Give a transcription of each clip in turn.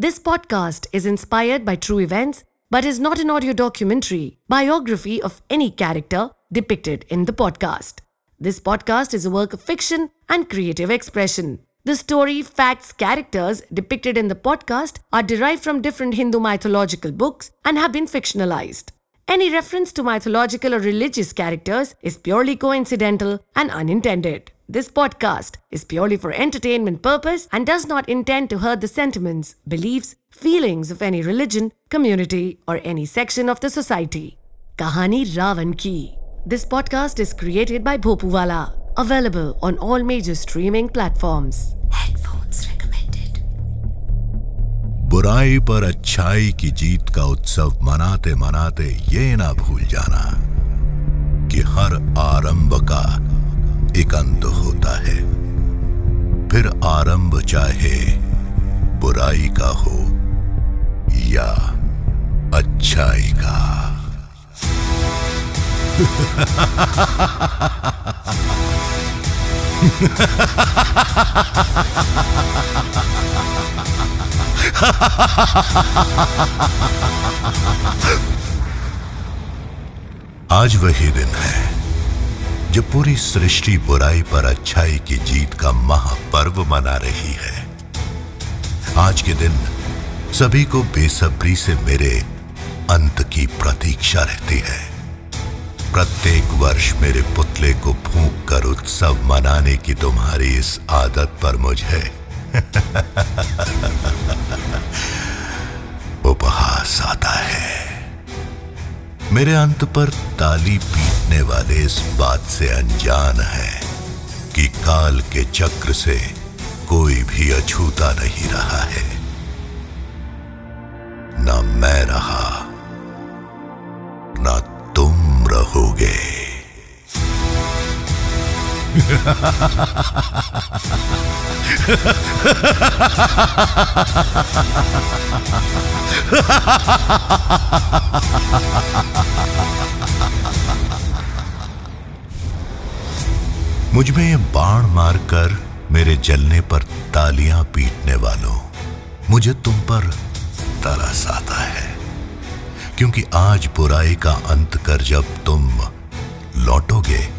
This podcast is inspired by true events but is not an audio documentary, biography of any character depicted in the podcast. This podcast is a work of fiction and creative expression. The story, facts, characters depicted in the podcast are derived from different Hindu mythological books and have been fictionalized. Any reference to mythological or religious characters is purely coincidental and unintended. This podcast is purely for entertainment purpose and does not intend to hurt the sentiments, beliefs, feelings of any religion, community, or any section of the society. Kahani Ravan Ki. This podcast is created by Bhopuwala. Available on all major streaming platforms. Headphones recommended. बुराई पर अच्छाई की जीत का उत्सव मनाते मनाते ये ना भूल जाना कि हर आरंभ का एक अंत होता है। फिर आरंभ चाहे बुराई का हो या अच्छाई का। आज वही दिन है। जब पूरी सृष्टि बुराई पर अच्छाई की जीत का महापर्व मना रही है। आज के दिन सभी को बेसब्री से मेरे अंत की प्रतीक्षा रहती है। प्रत्येक वर्ष मेरे पुतले को फूंक कर उत्सव मनाने की तुम्हारी इस आदत पर मुझे उपहास आता है। मेरे अंत पर ताली पीटने वाले इस बात से अनजान है कि काल के चक्र से कोई भी अछूता नहीं रहा है। ना मैं रहा मुझमें ये बाण मारकर मेरे जलने पर तालियाँ पीटने वालों, मुझे तुम पर तरस आता है। क्योंकि आज बुराई का अंत कर जब तुम लौटोगे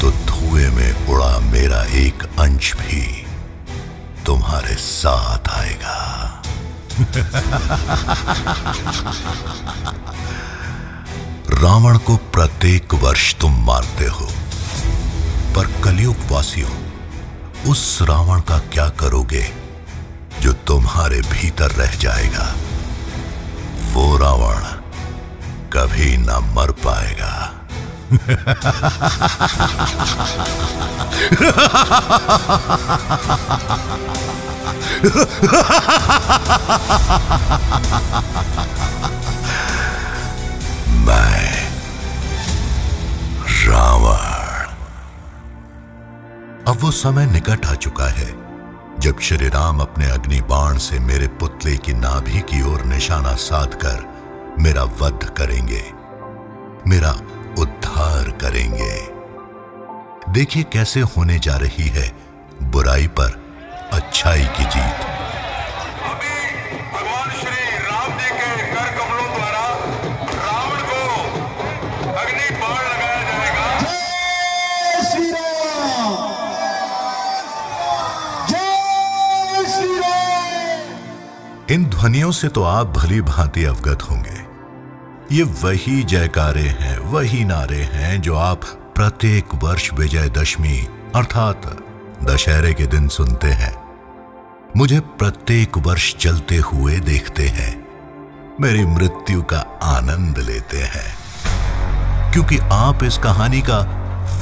तो धुएँ में उड़ा मेरा एक अंश भी तुम्हारे साथ आएगा। रावण को प्रत्येक वर्ष तुम मारते हो, पर कलयुग वासियों उस रावण का क्या करोगे जो तुम्हारे भीतर रह जाएगा? वो रावण कभी ना मर पाएगा। मैं रावण अब वो समय निकट आ चुका है, जब श्री राम अपने अग्नि बाण से मेरे पुतले की नाभि की ओर निशाना साधकर मेरा वध करेंगे। मेरा उद्धार करेंगे। देखिए कैसे होने जा रही है बुराई पर अच्छाई की जीत। अभी भगवान श्री राम जी के कर कमलों द्वारा रावण को अग्नि बाण लगाया जाएगा। जय श्री राम। जय श्री राम। इन ध्वनियों से तो आप भली भांति अवगत होंगे। ये वही जयकारे हैं, वही नारे हैं जो आप प्रत्येक वर्ष विजयदशमी, अर्थात दशहरे के दिन सुनते हैं। मुझे प्रत्येक वर्ष चलते हुए देखते हैं। मेरी मृत्यु का आनंद लेते हैं। क्योंकि आप इस कहानी का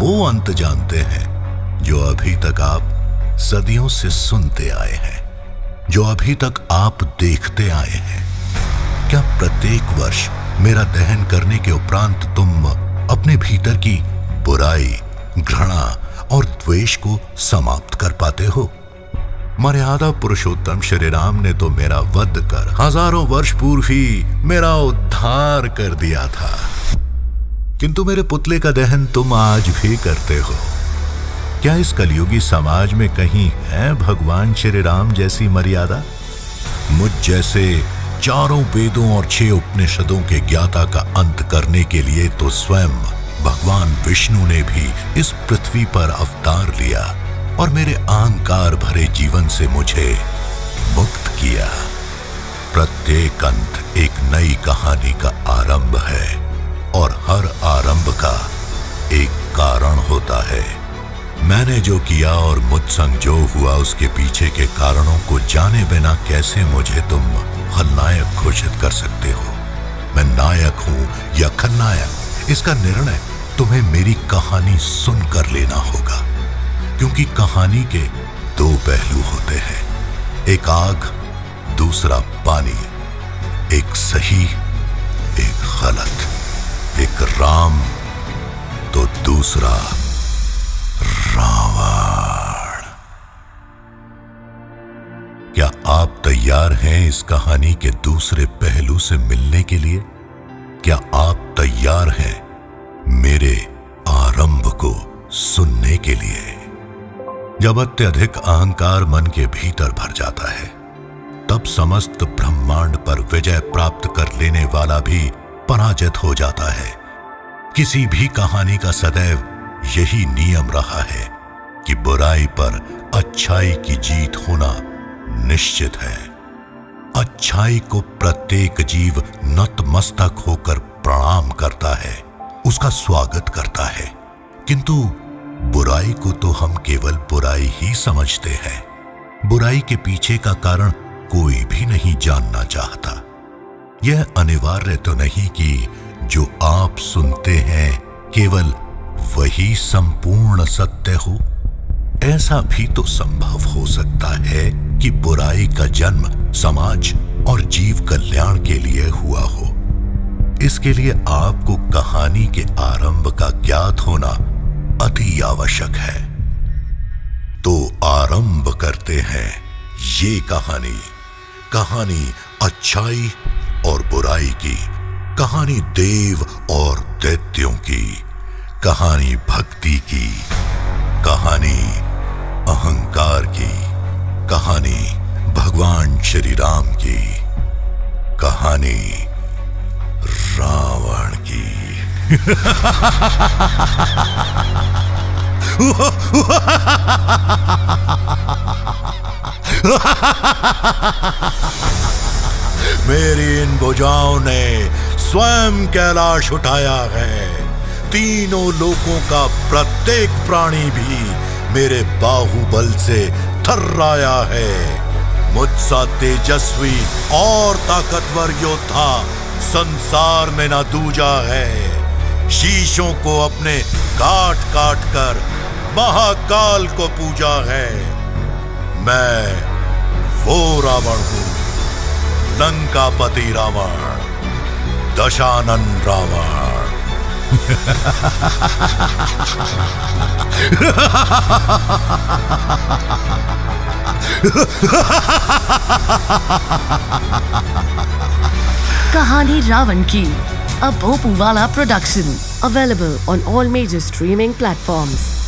वो अंत जानते हैं, जो अभी तक आप सदियों से सुनते आए हैं, जो अभी तक आप देखते आए हैं। क्या प्रत्येक वर्ष मेरा दहन करने के उपरांत तुम अपने भीतर की बुराई, घृणा और द्वेष को समाप्त कर पाते हो। मर्यादा पुरुषोत्तम श्री राम ने तो मेरा वध कर हज़ारों वर्ष पूर्व ही मेरा उद्धार कर दिया था। किंतु मेरे पुतले का दहन तुम आज भी करते हो। क्या इस कलयुगी समाज में कहीं है भगवान श्री राम जैसी मर्यादा? मुझ जैसे चारों वेदों और छह उपनिषदों के ज्ञाता का अंत करने के लिए तो स्वयं भगवान विष्णु ने भी इस पृथ्वी पर अवतार लिया और मेरे अहंकार भरे जीवन से मुझे मुक्त किया। प्रत्येक अंत एक नई कहानी का आरंभ है और हर आरंभ का एक कारण होता है। मैंने जो किया और मुझ संग जो हुआ उसके पीछे के कारणों को जाने बिना कैसे मुझे तुम खलनायक घोषित कर सकते हो। मैं नायक हूँ या खलनायक, इसका निर्णय तुम्हें मेरी कहानी सुनकर लेना होगा। क्योंकि कहानी के दो पहलू होते हैं। एक आग, दूसरा पानी, एक सही, एक गलत। एक राम तो दूसरा आप तैयार हैं इस कहानी के दूसरे पहलू से मिलने के लिए? क्या आप तैयार हैं मेरे आरंभ को सुनने के लिए? जब अत्यधिक अहंकार मन के भीतर भर जाता है, तब समस्त ब्रह्मांड पर विजय प्राप्त कर लेने वाला भी पराजित हो जाता है। किसी भी कहानी का सदैव यही नियम रहा है कि बुराई पर अच्छाई की जीत होना निश्चित है। अच्छाई को प्रत्येक जीव नतमस्तक होकर प्रणाम करता है, उसका स्वागत करता है। किंतु बुराई को तो हम केवल बुराई ही समझते हैं। बुराई के पीछे का कारण कोई भी नहीं जानना चाहता। यह अनिवार्य तो नहीं कि जो आप सुनते हैं केवल वही संपूर्ण सत्य हो। ऐसा भी तो संभव हो सकता है। कि बुराई का जन्म समाज और जीव कल्याण के लिए हुआ हो। इसके लिए आपको कहानी के आरंभ का ज्ञात होना अति आवश्यक है। तो आरंभ करते हैं ये कहानी। कहानी अच्छाई और बुराई की, कहानी देव और दैत्यों की, कहानी भक्ति की, कहानी अहंकार की। कहानी भगवान श्री राम की। कहानी रावण की। मेरी इन भुजाओं ने स्वयं कैलाश उठाया है। तीनों लोगों का प्रत्येक प्राणी भी मेरे बाहुबल से थर्राया है। मुझसा तेजस्वी और ताकतवर योद्धा संसार में ना दूजा है। शीशों को अपने काट काट कर महाकाल को पूजा है। मैं वो रावण हूँ, लंकापति रावण, दशानन रावण। कहानी रावण की a Bhopuwala production available on all major streaming platforms.